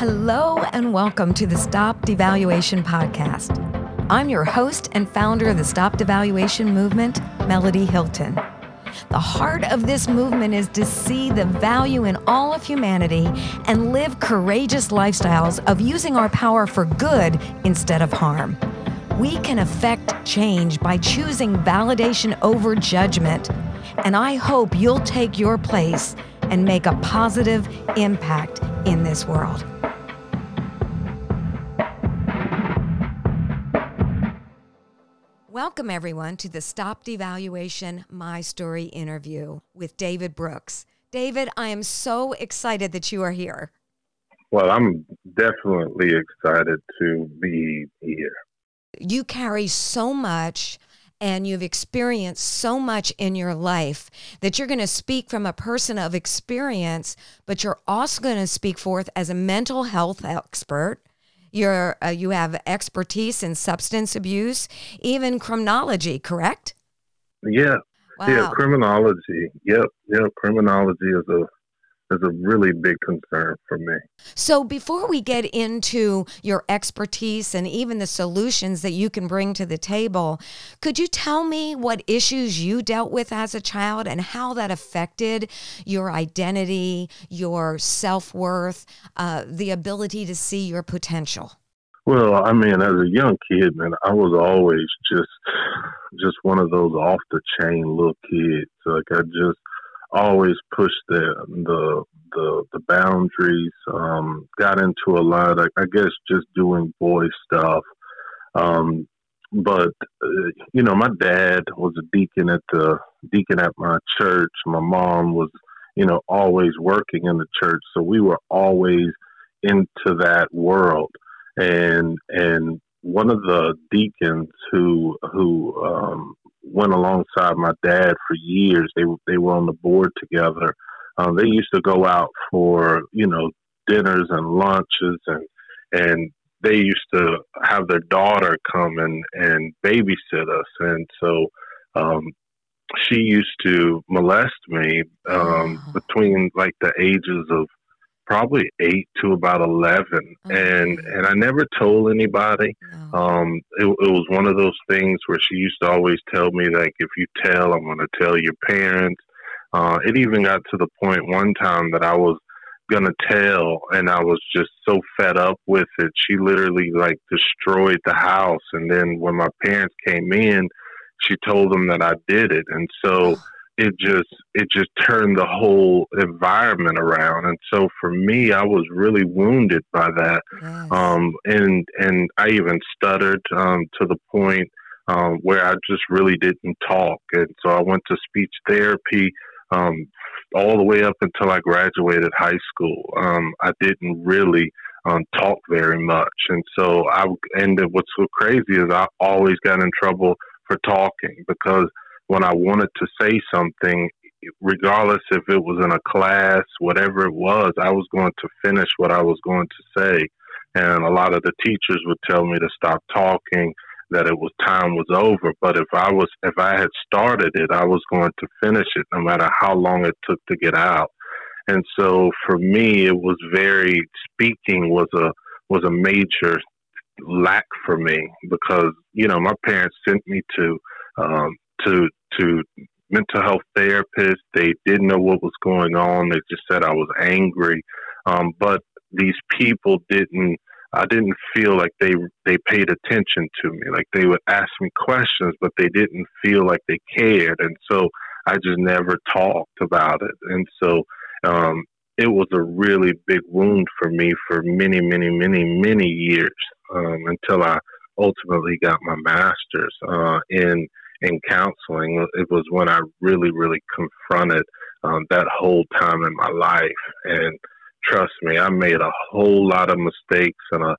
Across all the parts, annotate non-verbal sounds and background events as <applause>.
Hello, and welcome to the Stop Devaluation Podcast. I'm your host and founder of the Stop Devaluation Movement, Melody Hilton. The heart of this movement is to see the value in all of humanity and live courageous lifestyles of using our power for good instead of harm. We can affect change by choosing validation over judgment, and I hope you'll take your place and make a positive impact in this world. Welcome, everyone, to the Stop Devaluation My Story interview with David Brooks. David, I am so excited that you are here. Well, I'm definitely excited to be here. You carry so much and you've experienced so much in your life that you're going to speak from a person of experience, but you're also going to speak forth as a mental health expert. You're uh, you have expertise in substance abuse, even criminology, correct? Yeah, wow. yeah, criminology. Yep, yep. Criminology is a is a really big concern for me. So, before we get into your expertise and even the solutions that you can bring to the table, could you tell me what issues you dealt with as a child and how that affected your identity, your self worth, uh, the ability to see your potential? Well, I mean, as a young kid, man, I was always just just one of those off the chain little kids. Like I just always pushed the the the, the boundaries. Um, got into a lot. Of, I guess just doing boy stuff. Um, but uh, you know, my dad was a deacon at the deacon at my church. My mom was, you know, always working in the church, so we were always into that world. And and one of the deacons who who um, went alongside my dad for years. They they were on the board together. Um, they used to go out for you know dinners and lunches and and they used to have their daughter come and and babysit us and so um, she used to molest me um, between like the ages of probably eight to about 11 and and i never told anybody. Um it, it, was one of those things where she used to always tell me like if you tell i'm going to tell your parents. Uh it even got to the point one time that i was going to tell and i was just so fed up with it she literally like destroyed the house. And then when my parents came in she told them that i did it. And so it just it just turned the whole environment around. And so for me i was really wounded by that. Yes. um, and and i even stuttered um, to the point um, where i just really didn't talk. And so i went to speech therapy um, all the way up until i graduated high school. Um, i didn't really um, talk very much. And so i ended up, what's so crazy is i always got in trouble for talking because when I wanted to say something, regardless if it was in a class, whatever it was, I was going to finish what I was going to say. And a lot of the teachers would tell me to stop talking, that it was time was over. But if I was if I had started it, I was going to finish it no matter how long it took to get out. And so for me it was very speaking was a was a major lack for me because, you know, my parents sent me to um, to to mental health therapists. They didn't know what was going on. They just said I was angry. Um, but these people didn't. I didn't feel like they they paid attention to me. Like they would ask me questions, but they didn't feel like they cared. And so I just never talked about it. And so um, it was a really big wound for me for many, many, many, many years um, until I ultimately got my master's uh, in in counseling, it was when I really, really confronted um, that whole time in my life. And trust me, I made a whole lot of mistakes and a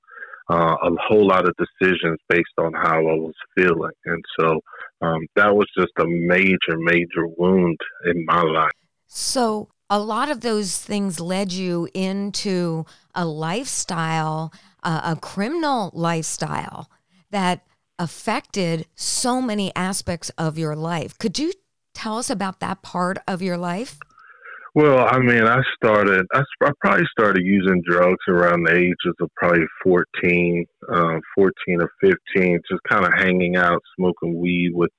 uh, a whole lot of decisions based on how I was feeling. And so um, that was just a major, major wound in my life. So a lot of those things led you into a lifestyle, uh, a criminal lifestyle that affected so many aspects of your life. Could you tell us about that part of your life? Well, I mean, I started. I, I probably started using drugs around the ages of probably 14, uh, 14 or fifteen. Just kind of hanging out, smoking weed with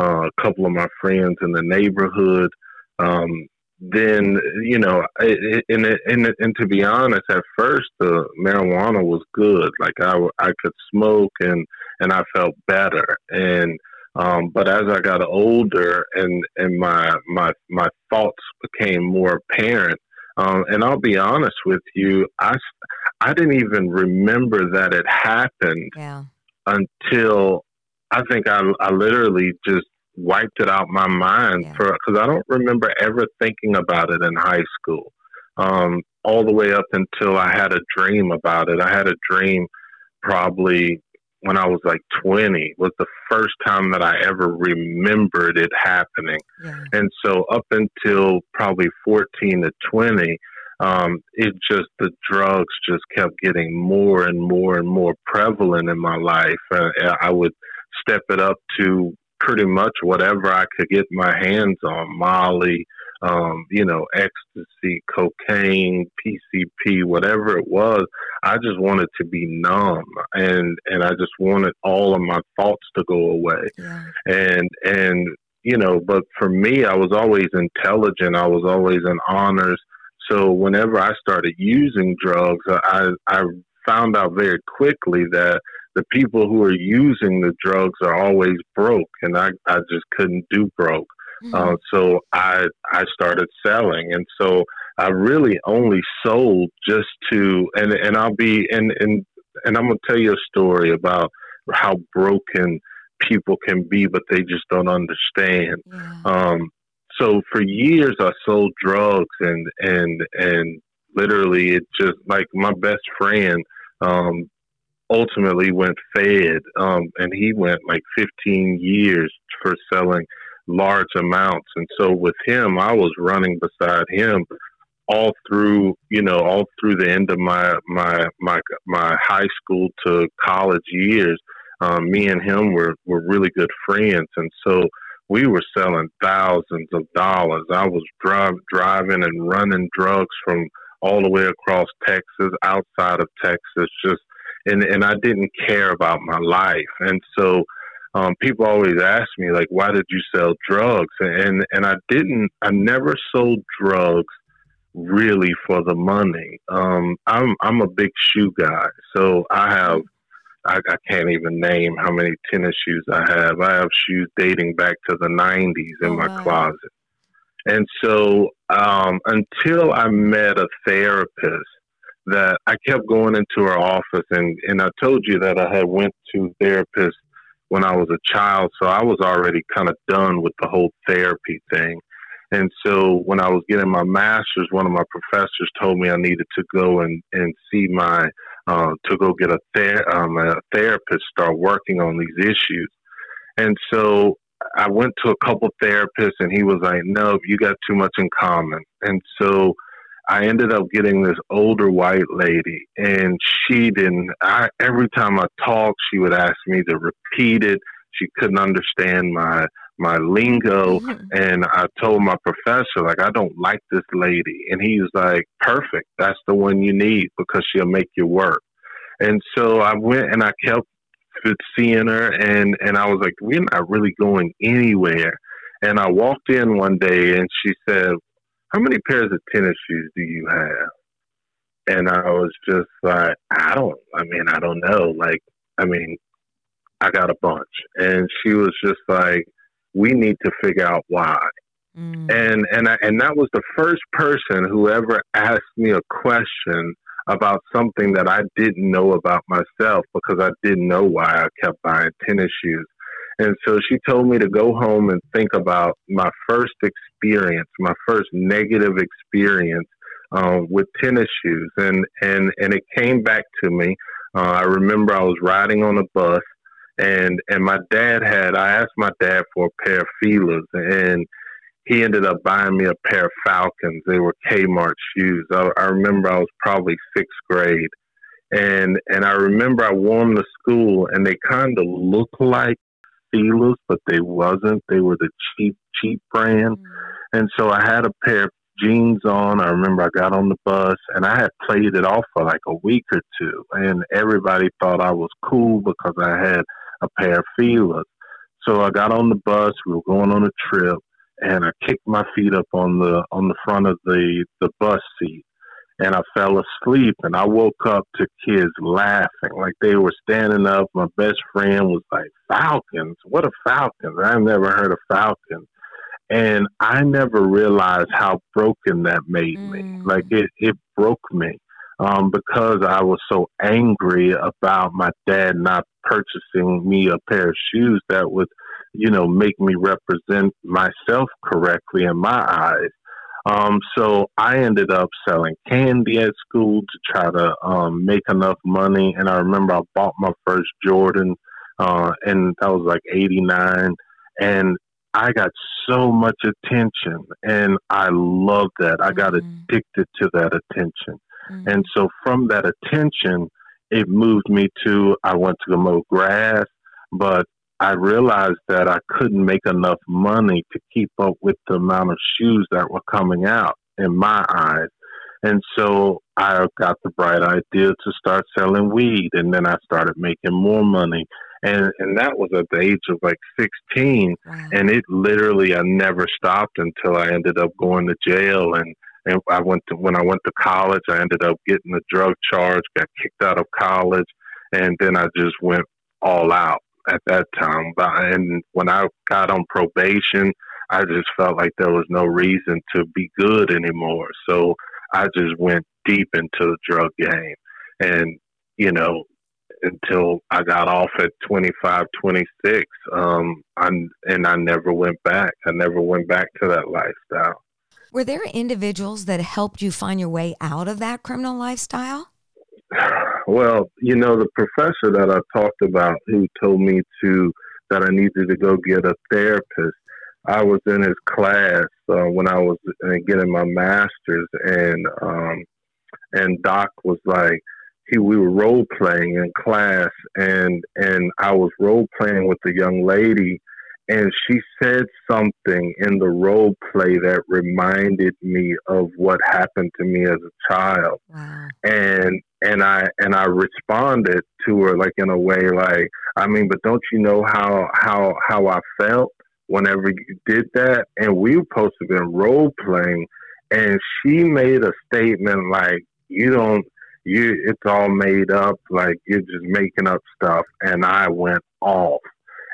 uh, a couple of my friends in the neighborhood. Um, then you know, and, and and to be honest, at first the marijuana was good. Like I I could smoke and and I felt better. And um, but as I got older and and my my my thoughts became more apparent. Um, and I'll be honest with you, I I didn't even remember that it happened yeah. until I think I I literally just wiped it out my mind yeah. for because I don't remember ever thinking about it in high school. Um, all the way up until I had a dream about it. I had a dream probably when I was like 20 was the first time that I ever remembered it happening. Yeah. And so up until probably 14 to 20, um, it just, the drugs just kept getting more and more and more prevalent in my life. Uh, I would step it up to pretty much whatever I could get my hands on, Molly, um, you know, ecstasy, cocaine, PCP, whatever it was. I just wanted to be numb, and and I just wanted all of my thoughts to go away, yeah. and and you know, but for me, I was always intelligent. I was always in honors. So whenever I started using drugs, I I found out very quickly that the people who are using the drugs are always broke, and I, I just couldn't do broke. Mm-hmm. Uh, so I I started selling, and so I really only sold just to, and and I'll be and and and I'm gonna tell you a story about how broken people can be, but they just don't understand. Yeah. Um, so for years I sold drugs and and and literally it just like my best friend um, ultimately went fed, um, and he went like 15 years for selling large amounts. And so with him, I was running beside him all through, you know, all through the end of my my my my high school to college years. Um, me and him were were really good friends, and so we were selling thousands of dollars. I was drive, driving and running drugs from all the way across Texas, outside of Texas, just and and I didn't care about my life, and so um, people always ask me like, why did you sell drugs? And and I didn't. I never sold drugs really for the money. Um, I'm I'm a big shoe guy, so I have. I, I can't even name how many tennis shoes I have. I have shoes dating back to the '90s in oh, my wow. closet, and so um, until I met a therapist that I kept going into her office and, and I told you that I had went to therapist when I was a child, so I was already kind of done with the whole therapy thing. And so when I was getting my master's, one of my professors told me I needed to go and, and see my, uh, to go get a, ther- um, a therapist, start working on these issues. And so I went to a couple therapists and he was like, no, you got too much in common. And so I ended up getting this older white lady, and she didn't. I, every time I talked, she would ask me to repeat it. She couldn't understand my my lingo, mm-hmm. and I told my professor like I don't like this lady, and he was like, "Perfect, that's the one you need because she'll make you work." And so I went and I kept seeing her, and and I was like, "We're not really going anywhere." And I walked in one day, and she said, how many pairs of tennis shoes do you have? And I was just like, I don't, I mean, I don't know. Like, I mean, I got a bunch. And she was just like, we need to figure out why. Mm. And and I, and that was the first person who ever asked me a question about something that I didn't know about myself because I didn't know why I kept buying tennis shoes. And so she told me to go home and think about my first experience, my first negative experience uh, with tennis shoes. And, and, and it came back to me. Uh, I remember I was riding on a bus and, and my dad had, I asked my dad for a pair of Filas, and he ended up buying me a pair of Falcons. They were Kmart shoes. I, I remember I was probably sixth grade and and I remember I wore them to school, and they kind of looked like Filas, but they wasn't. They were the cheap, cheap brand. Mm. And so I had a pair of jeans on. I remember I got on the bus and I had played it off for like a week or two, and everybody thought I was cool because I had a pair of Filas. So I got on the bus. We were going on a trip, and I kicked my feet up on the on the front of the the bus seat, and I fell asleep. And I woke up to kids laughing like they were standing up. My best friend was like, "Falcons? What a Falcons? I've never heard of Falcons." And I never realized how broken that made mm. me. Like it, it broke me um, because I was so angry about my dad not purchasing me a pair of shoes that would, you know, make me represent myself correctly in my eyes. Um, so I ended up selling candy at school to try to um, make enough money. And I remember I bought my first Jordan, uh, and that was like '89. And I got so much attention, and I loved that. I got mm-hmm. addicted to that attention. Mm-hmm. And so from that attention, it moved me to I went to go mow grass, but I realized that I couldn't make enough money to keep up with the amount of shoes that were coming out in my eyes. And so I got the bright idea to start selling weed. And then I started making more money. And, and that was at the age of like 16. Wow. And it literally, I never stopped until I ended up going to jail. And, and I went to, when I went to college, I ended up getting a drug charge, got kicked out of college. And then I just went all out at that time. But, and when I got on probation, I just felt like there was no reason to be good anymore. So I just went deep into the drug game. And, you know, until I got off at 25, 26, um, I, and I never went back. I never went back to that lifestyle. Were there individuals that helped you find your way out of that criminal lifestyle? Well, you know, the professor that I talked about who told me to that I needed to go get a therapist. I was in his class uh, when I was uh, getting my master's, and um, and Doc was like, he we were role playing in class, and and I was role playing with a young lady, and she said something in the role play that reminded me of what happened to me as a child wow. and and i and i responded to her like in a way like i mean but don't you know how how how i felt whenever you did that? And we were supposed to been role playing and she made a statement like you don't you it's all made up like you're just making up stuff and i went off.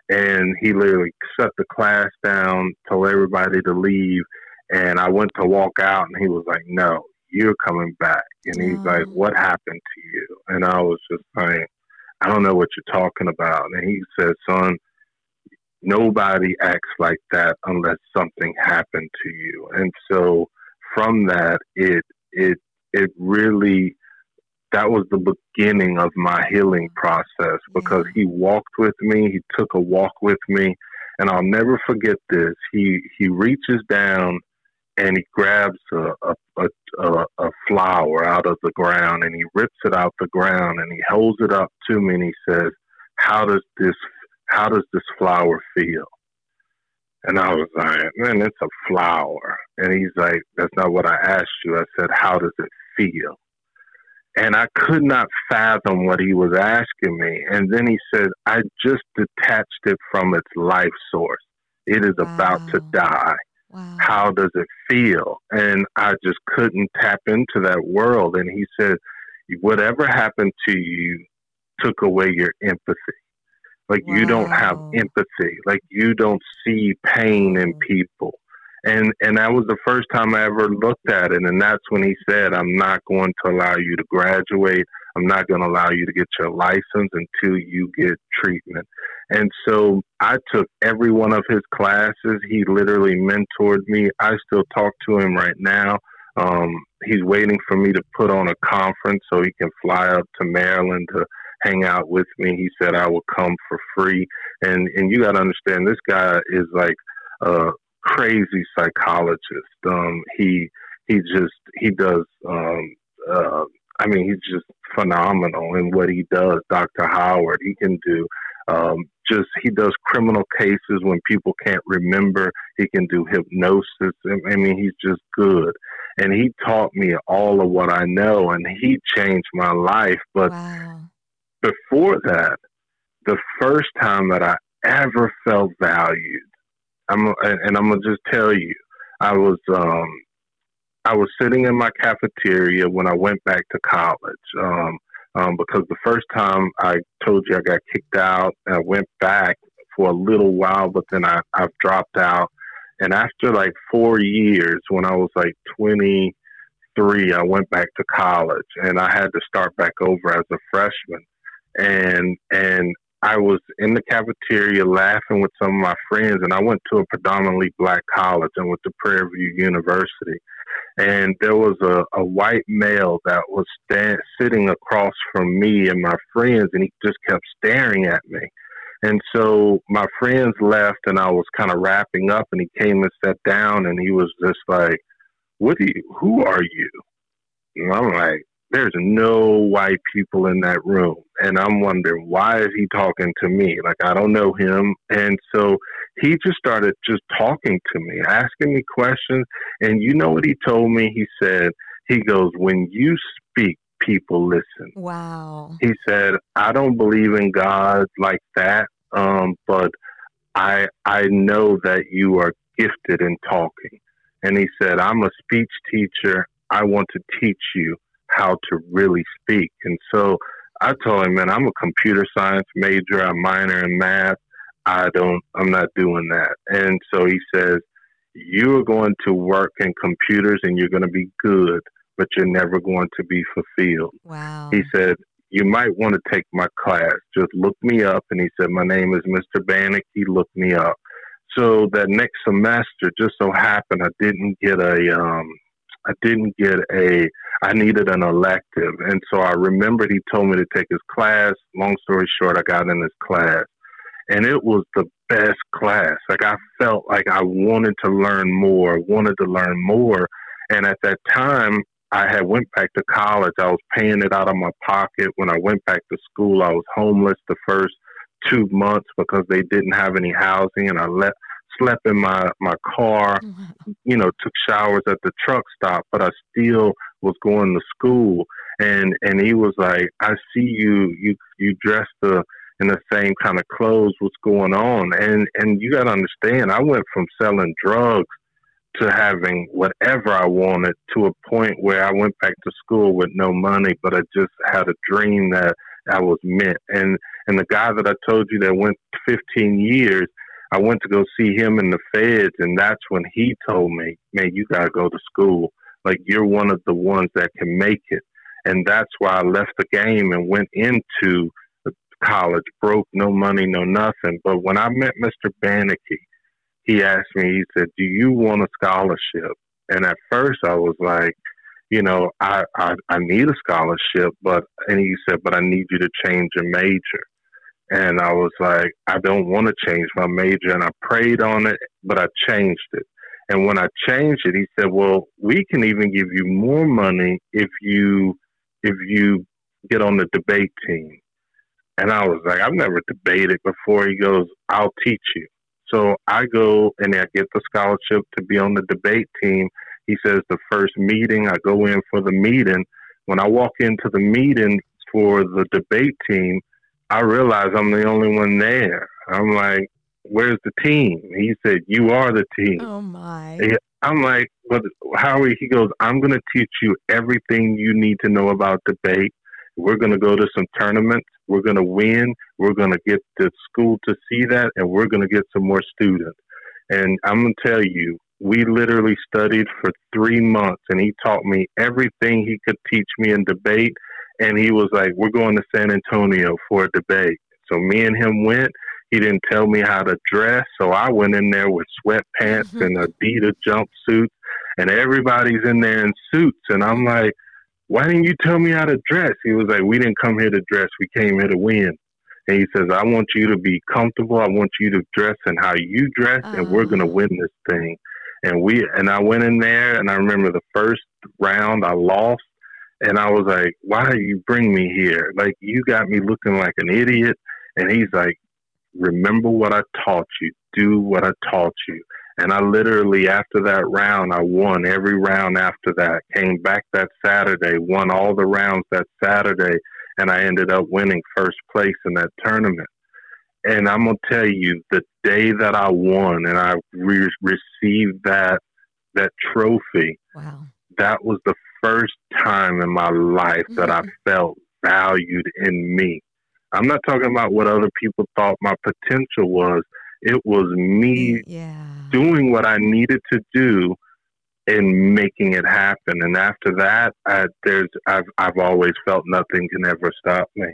And he literally shut the class down, told everybody to leave, and I went to walk out, and he was like, "No, you're coming back." And he's like, "What happened to you?" And I was just like, "I don't know what you're talking about." And he said, "Son." Nobody acts like that unless something happened to you. And so from that, it, it, it really that was the beginning of my healing process because he walked with me, he took a walk with me, and I'll never forget this. He he reaches down and he grabs a a, a, a flower out of the ground and he rips it out the ground and he holds it up to me and he says, "How does this how does this flower feel?" And I was like, "Man, it's a flower." And he's like, "That's not what I asked you." I said, "How does it feel?" and I could not fathom what he was asking me. And then he said, I just detached it from its life source. It is wow. about to die. Wow. How does it feel? And I just couldn't tap into that world. And he said, Whatever happened to you took away your empathy. Like wow. you don't have empathy. Like you don't see pain in people and and that was the first time I ever looked at it. And that's when he said, "I'm not going to allow you to graduate. I'm not going to allow you to get your license until you get treatment." And so I took every one of his classes. He literally mentored me. I still talk to him right now. Um, he's waiting for me to put on a conference so he can fly up to Maryland to hang out with me. He said I would come for free. And and you got to understand, this guy is like a crazy psychologist. Um, he he just he does. Um, uh, I mean, he's just phenomenal in what he does. Dr. Howard, he can do. Um, just he does criminal cases when people can't remember. He can do hypnosis. I mean, he's just good. and he taught me all of what I know, and he changed my life. But wow. before that, the first time that I ever felt valued, I'm and I'm gonna just tell you, I was um, I was sitting in my cafeteria when I went back to college. Um, um, because the first time I told you I got kicked out, I went back for a little while, but then I, I've dropped out. And after like four years, when I was like 23, I went back to college and I had to start back over as a freshman. And, and I was in the cafeteria laughing with some of my friends, and I went to a predominantly black college and went to Prairie View University and there was a, a white male that was stand, sitting across from me and my friends, and he just kept staring at me. And so my friends left, and I was kind of wrapping up, and he came and sat down, and he was just like, "What do you? Who are you?" And I'm like, there's no white people in that room. And I'm wondering, why is he talking to me? Like, I don't know him. And so he just started just talking to me, asking me questions. And you know what he told me? He said, he goes, when you speak, people listen. Wow. He said, I don't believe in God like that. Um, but I, I know that you are gifted in talking. And he said, I'm a speech teacher. I want to teach you how to really speak. And so I told him, man, I'm a computer science major. I'm minor in math. I don't, I'm not doing that. And so he says, you are going to work in computers and you're going to be good, but you're never going to be fulfilled. Wow. He said, you might want to take my class. Just look me up. And he said, my name is Mr. Bannock. He looked me up. So that next semester, just so happened, I didn't get a, um, I didn't get a I needed an elective. And so I remembered he told me to take his class. Long story short, I got in his class. And it was the best class. Like I felt like I wanted to learn more, wanted to learn more. And at that time, I had went back to college. I was paying it out of my pocket. When I went back to school, I was homeless the first two months because they didn't have any housing, and I left slept in my my car, you know, took showers at the truck stop, but I still was going to school. And and he was like, I see you you you dressed the in the same kind of clothes. What's going on? And and you got to understand, I went from selling drugs to having whatever I wanted to a point where I went back to school with no money, but I just had a dream that I was meant. And and the guy that I told you that went 15 years, I went to go see him in the feds, and that's when he told me, "Man, you gotta go to school. Like you're one of the ones that can make it." And that's why I left the game and went into college, broke, no money, no nothing. But when I met Mr. Banicky, he asked me, he said, "Do you want a scholarship?" And at first, I was like, you know, I, I I need a scholarship, but and he said, but I need you to change your major. And I was like, I don't want to change my major. And I prayed on it, but I changed it. And when I changed it, he said, well, we can even give you more money if you, if you get on the debate team. And I was like, I've never debated before. He goes, I'll teach you. So I go and I get the scholarship to be on the debate team. He says the first meeting, I go in for the meeting. When I walk into the meeting for the debate team, I realize I'm the only one there. I'm like, where's the team? He said, you are the team. Oh my. I'm like, but Howie, he goes, I'm going to teach you everything you need to know about debate. We're going to go to some tournaments. We're going to win. We're going to get the school to see that, and we're going to get some more students. And I'm going to tell you, we literally studied for three months, and he taught me everything he could teach me in debate and he was like, "We're going to San Antonio for a debate." So me and him went. He didn't tell me how to dress, so I went in there with sweatpants mm-hmm. and Adidas jumpsuits, and everybody's in there in suits, and I'm like, "Why didn't you tell me how to dress?" He was like, "We didn't come here to dress. We came here to win." And he says, "I want you to be comfortable. I want you to dress in how you dress, uh-huh. and we're going to win this thing." And we and I went in there, and I remember the first round I lost and I was like, why you bring me here? Like, you got me looking like an idiot. And he's like, remember what I taught you. Do what I taught you. And I literally, after that round, I won every round after that. Came back that Saturday, won all the rounds that Saturday, and I ended up winning first place in that tournament. And I'm gonna tell you, the day that I won and I re- received that that trophy, wow. That was the first time in my life mm-hmm. that I mm-hmm. felt valued in me. I'm not talking about what other people thought my potential was. It was me yeah. doing what I needed to do and making it happen. And after that, I, there's I've I've always felt nothing can ever stop me.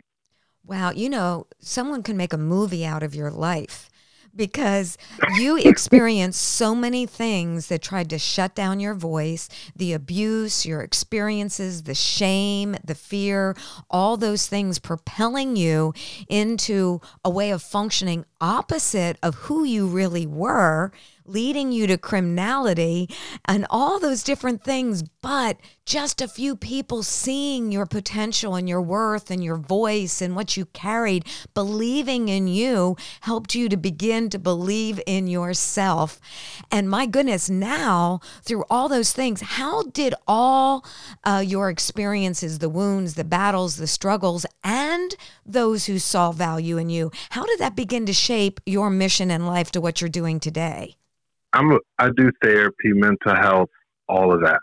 Wow, you know, someone can make a movie out of your life because <laughs> you experienced so many things that tried to shut down your voice the abuse, your experiences, the shame, the fear, all those things propelling you into a way of functioning opposite of who you really were leading you to criminality and all those different things, but just a few people seeing your potential and your worth and your voice and what you carried, believing in you, helped you to begin to believe in yourself. And my goodness, now through all those things, how did all uh, your experiences, the wounds, the battles, the struggles, and those who saw value in you, how did that begin to shape your mission in life to what you're doing today? I'm I do therapy, mental health, all of that.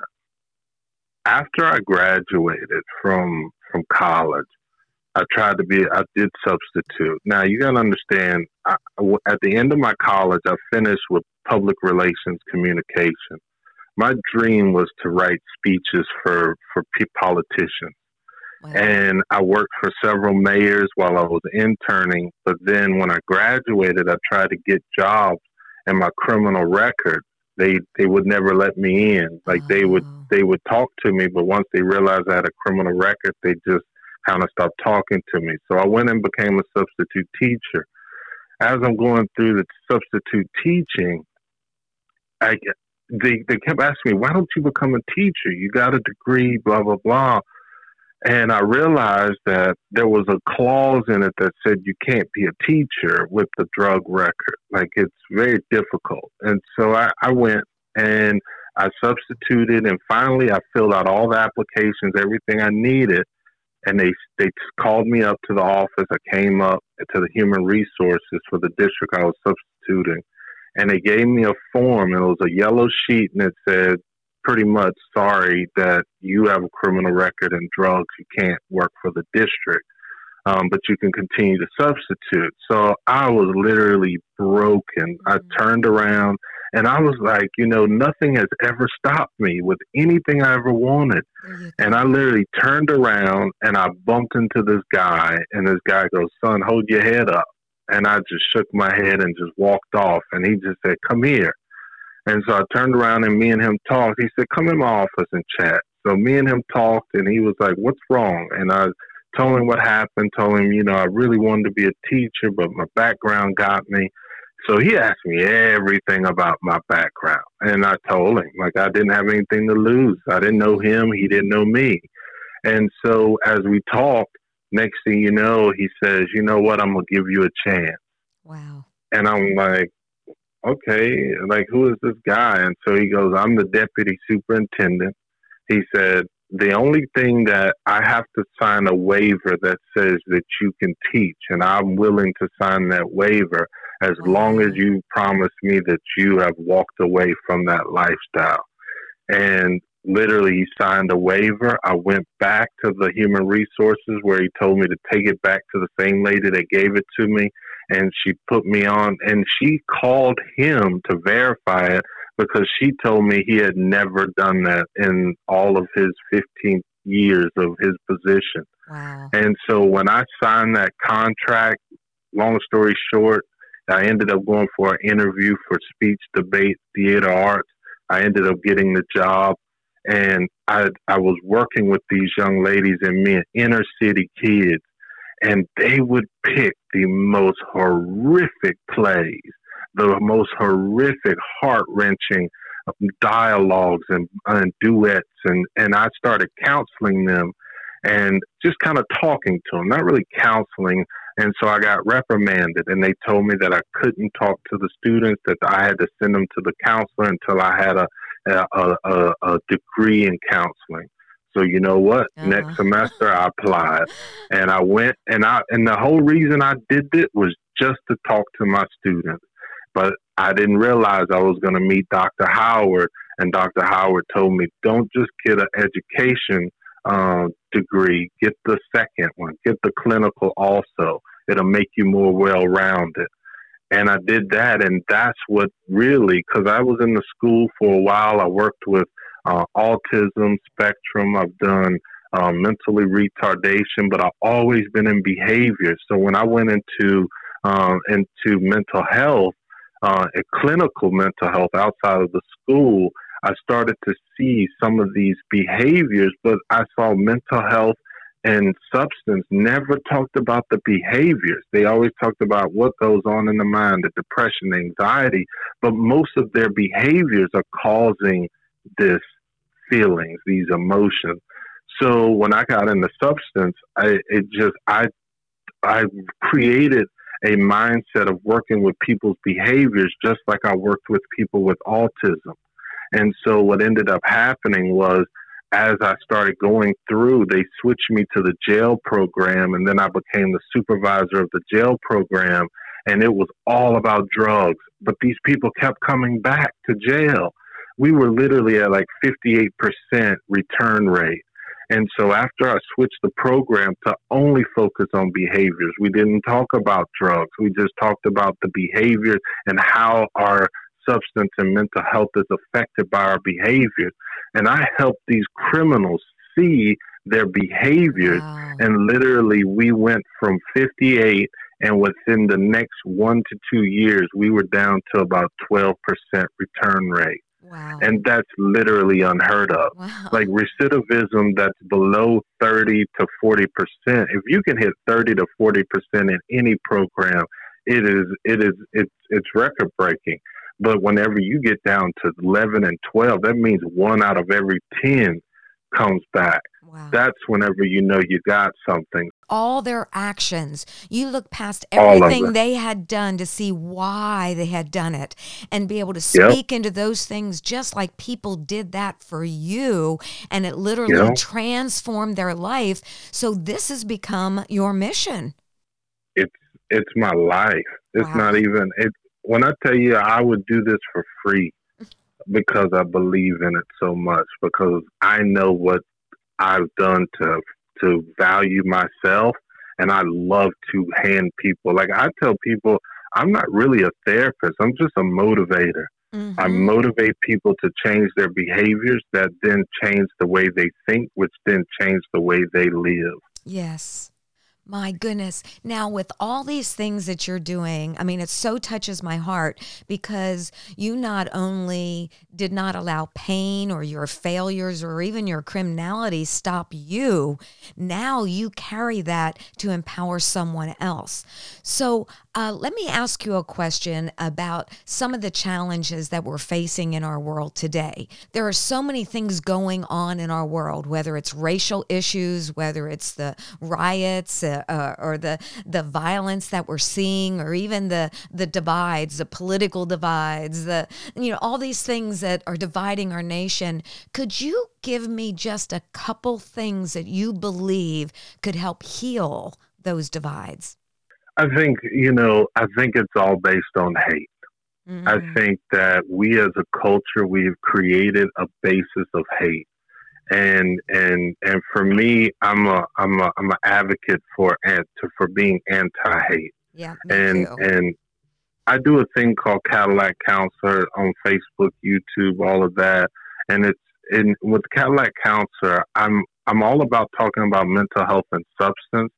After I graduated from from college, I tried to be. I did substitute. Now you got to understand. I, at the end of my college, I finished with public relations communication. My dream was to write speeches for for politicians. Wow. And I worked for several mayors while I was interning. But then when I graduated, I tried to get jobs and my criminal record, they they would never let me in. Like oh. they would they would talk to me, but once they realized I had a criminal record, they just kind of stopped talking to me. So I went and became a substitute teacher. As I'm going through the substitute teaching, I they they kept asking me, "Why don't you become a teacher? You got a degree, blah blah blah." And I realized that there was a clause in it that said you can't be a teacher with the drug record. Like it's very difficult. And so I, I went and I substituted and finally I filled out all the applications, everything I needed. And they they called me up to the office. I came up to the human resources for the district I was substituting. And they gave me a form and it was a yellow sheet and it said pretty much sorry that you have a criminal record and drugs. You can't work for the district, um, but you can continue to substitute. So I was literally broken. I mm-hmm. turned around and I was like, you know, nothing has ever stopped me with anything I ever wanted. And I literally turned around and I bumped into this guy, and this guy goes, Son, hold your head up. And I just shook my head and just walked off. And he just said, Come here. And so I turned around and me and him talked. He said, Come in my office and chat. So me and him talked and he was like, What's wrong? And I told him what happened, told him, you know, I really wanted to be a teacher, but my background got me. So he asked me everything about my background. And I told him, like, I didn't have anything to lose. I didn't know him, he didn't know me. And so as we talked, next thing you know, he says, You know what? I'm going to give you a chance. Wow. And I'm like, okay, like, who is this guy? And so he goes, I'm the deputy superintendent. He said, the only thing that I have to sign a waiver that says that you can teach, and I'm willing to sign that waiver as long as you promise me that you have walked away from that lifestyle. And literally, he signed a waiver. I went back to the human resources where he told me to take it back to the same lady that gave it to me and she put me on and she called him to verify it because she told me he had never done that in all of his 15 years of his position. Wow. And so when I signed that contract, long story short, I ended up going for an interview for speech, debate, theater arts. I ended up getting the job and I I was working with these young ladies and men, inner city kids and they would pick the most horrific plays, the most horrific, heart wrenching dialogues and, and duets, and and I started counseling them and just kind of talking to them, not really counseling And so I got reprimanded, and they told me that I couldn't talk to the students, that I had to send them to the counselor until I had a a, a, a degree in counseling. So you know what? Uh-huh. Next semester I <laughs> applied, and I went, and I and the whole reason I did it was just to talk to my students. But I didn't realize I was going to meet Dr. Howard, and Dr. Howard told me, "Don't just get an education uh, degree, get the second one, get the clinical also. It'll make you more well rounded." And I did that, and that's what really, because I was in the school for a while. I worked with uh, autism spectrum. I've done um, mentally retardation, but I've always been in behavior. So when I went into um, into mental health, uh, clinical mental health outside of the school, I started to see some of these behaviors, but I saw mental health and substance never talked about the behaviors. They always talked about what goes on in the mind, the depression, anxiety, but most of their behaviors are causing this feelings, these emotions. So when I got into substance, I it just I I created a mindset of working with people's behaviors just like I worked with people with autism. And so what ended up happening was as I started going through, they switched me to the jail program and then I became the supervisor of the jail program and it was all about drugs. But these people kept coming back to jail we were literally at like 58% return rate. And so after I switched the program to only focus on behaviors, we didn't talk about drugs. We just talked about the behaviors and how our substance and mental health is affected by our behaviors. And I helped these criminals see their behaviors. Wow. And literally, we went from 58, and within the next one to two years, we were down to about 12% return rate. Wow. And that's literally unheard of. Wow. Like recidivism that's below 30 to 40%. If you can hit 30 to 40% in any program, it is it is it's it's record breaking. But whenever you get down to 11 and 12, that means one out of every 10 comes back. Wow. That's whenever you know you got something. All their actions. You look past everything they had done to see why they had done it and be able to speak yep. into those things just like people did that for you. And it literally yep. transformed their life. So this has become your mission. It's it's my life. It's wow. not even it when I tell you I would do this for free because I believe in it so much because I know what I've done to to value myself and I love to hand people like I tell people I'm not really a therapist. I'm just a motivator. Mm-hmm. I motivate people to change their behaviors that then change the way they think, which then change the way they live. Yes. My goodness. Now, with all these things that you're doing, I mean, it so touches my heart because you not only did not allow pain or your failures or even your criminality stop you, now you carry that to empower someone else. So, uh, let me ask you a question about some of the challenges that we're facing in our world today. There are so many things going on in our world, whether it's racial issues, whether it's the riots, uh, uh, or the the violence that we're seeing, or even the the divides, the political divides, the you know all these things that are dividing our nation. Could you give me just a couple things that you believe could help heal those divides? I think you know. I think it's all based on hate. Mm-hmm. I think that we as a culture we've created a basis of hate and and and for me, I'm a I'm a I'm an advocate for for being anti hate. Yeah, and too. and I do a thing called Cadillac Counselor on Facebook, YouTube, all of that, and it's in with Cadillac Counselor. I'm I'm all about talking about mental health and substance,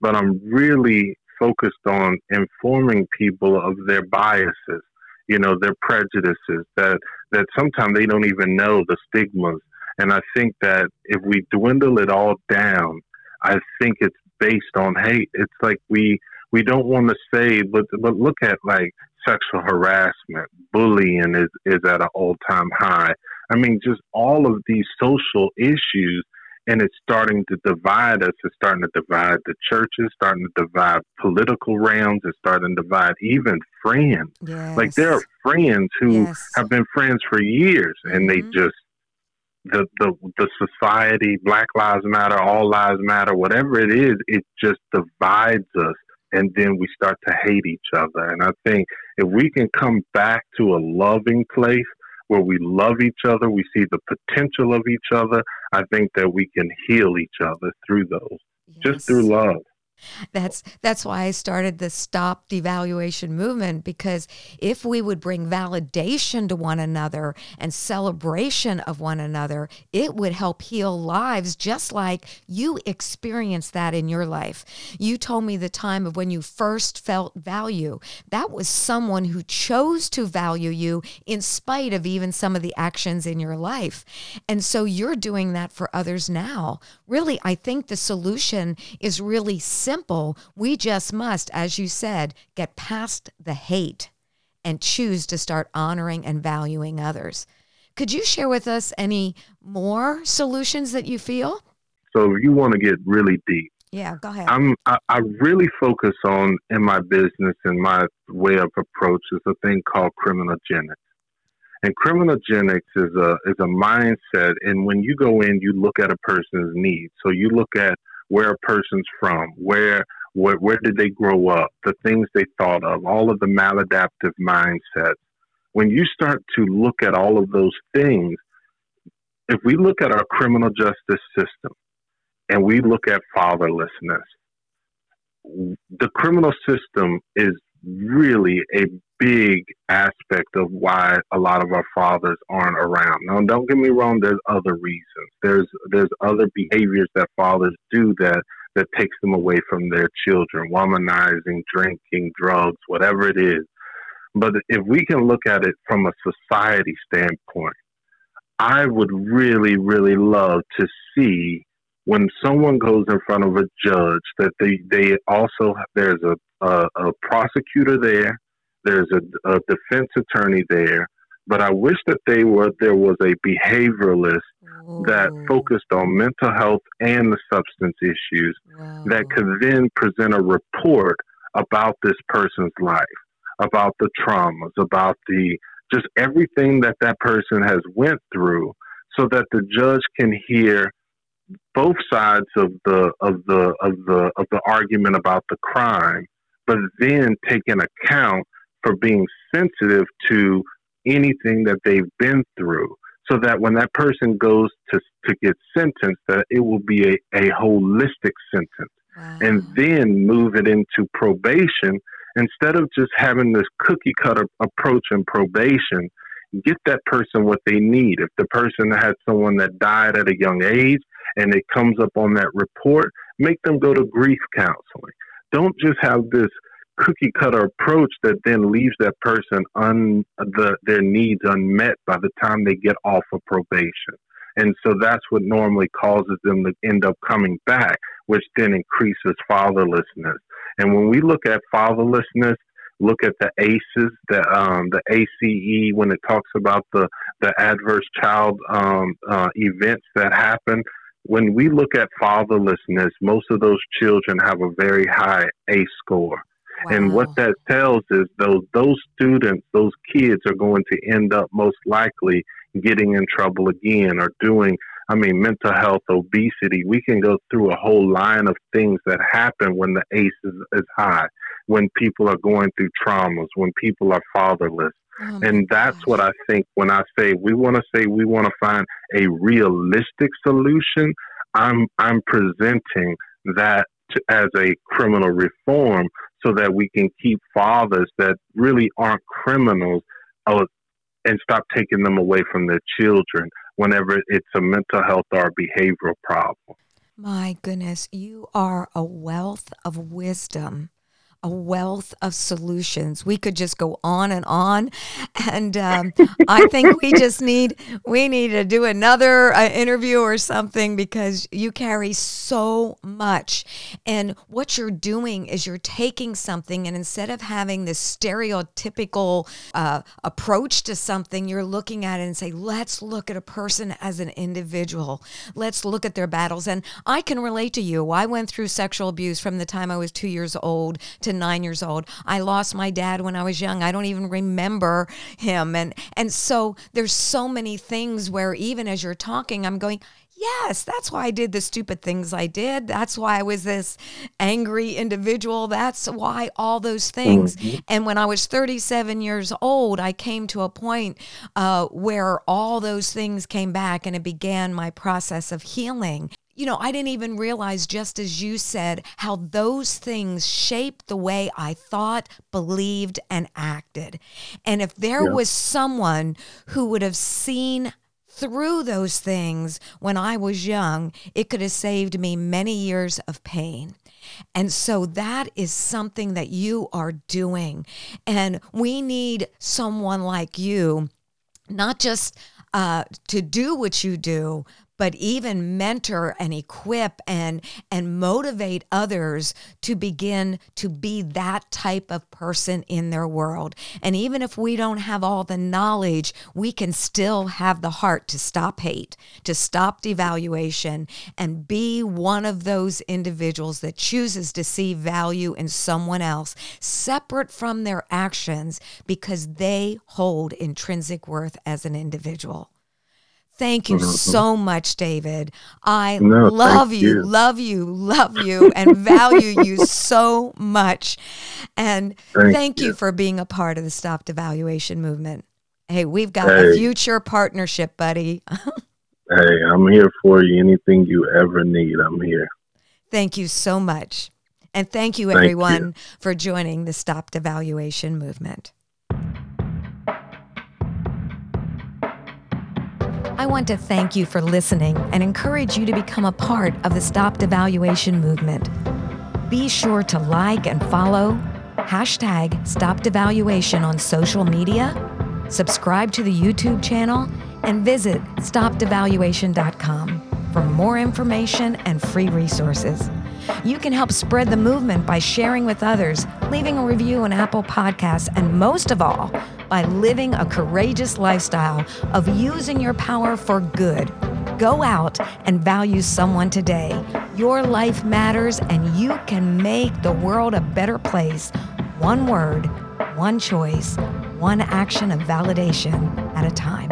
but I'm really focused on informing people of their biases, you know, their prejudices that that sometimes they don't even know the stigmas and I think that if we dwindle it all down, I think it's based on hate. It's like we we don't want to say, but but look at like sexual harassment, bullying is is at an all time high. I mean, just all of these social issues. And it's starting to divide us. It's starting to divide the churches, starting to divide political realms. It's starting to divide even friends. Yes. Like there are friends who Yes. have been friends for years, and they Mhm. just the the the society, Black Lives Matter, All Lives Matter, whatever it is, it just divides us, and then we start to hate each other. And I think if we can come back to a loving place where we love each other, we see the potential of each other. I think that we can heal each other through those, just through love. That's that's why I started the stop devaluation movement because if we would bring validation to one another and celebration of one another, it would help heal lives just like you experienced that in your life. You told me the time of when you first felt value. That was someone who chose to value you in spite of even some of the actions in your life. And so you're doing that for others now. Really, I think the solution is really simple. We just must, as you said, get past the hate and choose to start honoring and valuing others. Could you share with us any more solutions that you feel? So if you want to get really deep. Yeah, go ahead. I'm I, I really focus on in my business and my way of approach is a thing called criminogenics. And criminogenics is a is a mindset and when you go in you look at a person's needs. So you look at where a person's from, where where, where did they grow up, the things they thought of, all of the maladaptive mindsets. When you start to look at all of those things, if we look at our criminal justice system and we look at fatherlessness, the criminal system is really a big aspect of why a lot of our fathers aren't around. Now, don't get me wrong. There's other reasons. There's there's other behaviors that fathers do that that takes them away from their children, womanizing, drinking, drugs, whatever it is. But if we can look at it from a society standpoint, I would really, really love to see when someone goes in front of a judge that they, they also there's a, a, a prosecutor there, there's a, a defense attorney there, but I wish that they were there was a behavioralist that focused on mental health and the substance issues that could then present a report about this person's life, about the traumas, about the just everything that that person has went through, so that the judge can hear both sides of the of the of the of the argument about the crime, but then take an account for being sensitive to anything that they've been through so that when that person goes to to get sentenced that it will be a, a holistic sentence. Wow. and then move it into probation. Instead of just having this cookie cutter approach in probation get that person what they need. If the person had someone that died at a young age and it comes up on that report make them go to grief counseling. Don't just have this cookie cutter approach that then leaves that person un the their needs unmet by the time they get off of probation and so that's what normally causes them to end up coming back which then increases fatherlessness. And when we look at fatherlessness, look at the ACEs, the um, the ACE when it talks about the the adverse child um, uh, events that happen. When we look at fatherlessness, most of those children have a very high ACE score. And what that tells is those those students, those kids are going to end up most likely getting in trouble again or doing I mean mental health, obesity. We can go through a whole line of things that happen when the ACE is, is high, when people are going through traumas, when people are fatherless. Oh And that's gosh. what I think when I say we want to say we want to find a realistic solution. I'm I'm presenting that to, as a criminal reform so that we can keep fathers that really aren't criminals uh, and stop taking them away from their children whenever it's a mental health or behavioral problem. My goodness, you are a wealth of wisdom, a wealth of solutions. We could just go on and on, and um, I think we <laughs> just need we need to do another uh, interview or something because you carry so much, and what you're doing is you're taking something, and instead of having this stereotypical uh, approach to something, you're looking at it and say, let's look at a person as an individual. Let's look at their battles, and I can relate to you. I went through sexual abuse from the time I was two years old to nine years old. I lost my dad when I was young. I don't even remember him. And and so there's so many things where even as you're talking, I'm going, Yes, that's why I did the stupid things I did. That's why I was this angry individual. That's why all those things. Mm-hmm. And when I was 37 years old, I came to a point uh, where all those things came back and it began my process of healing you know, I didn't even realize, just as you said, how those things shaped the way I thought, believed, and acted. And if there yeah. was someone who would have seen through those things when I was young, it could have saved me many years of pain. And so that is something that you are doing. And we need someone like you, not just uh, to do what you do, but even mentor and equip and and motivate others to begin to be that type of person in their world. And even if we don't have all the knowledge we can still have the heart to stop hate to stop devaluation and be one of those individuals that chooses to see value in someone else separate from their actions because they hold intrinsic worth as an individual Thank you mm-hmm. so much, David. I no, love you, you, love you, love you, and value you so much. And thank, thank you. you. for being a part of the Stop Devaluation movement. Hey, we've got hey. a future partnership, buddy. <laughs> hey, I'm here for you. Anything you ever need, I'm here. Thank you so much. And thank you, everyone, you. for joining the Stop Devaluation movement. I want to thank you for listening and encourage you to become a part of the Stop Devaluation movement. Be sure to like and follow hashtag Stop Devaluation on social media, subscribe to the YouTube channel, and visit stopdevaluation.com for more information and free resources. You can help spread the movement by sharing with others, leaving a review on Apple Podcasts, and most of all, by living a courageous lifestyle of using your power for good. Go out and value someone today. Your life matters, and you can make the world a better place. One word, one choice, one action of validation at a time.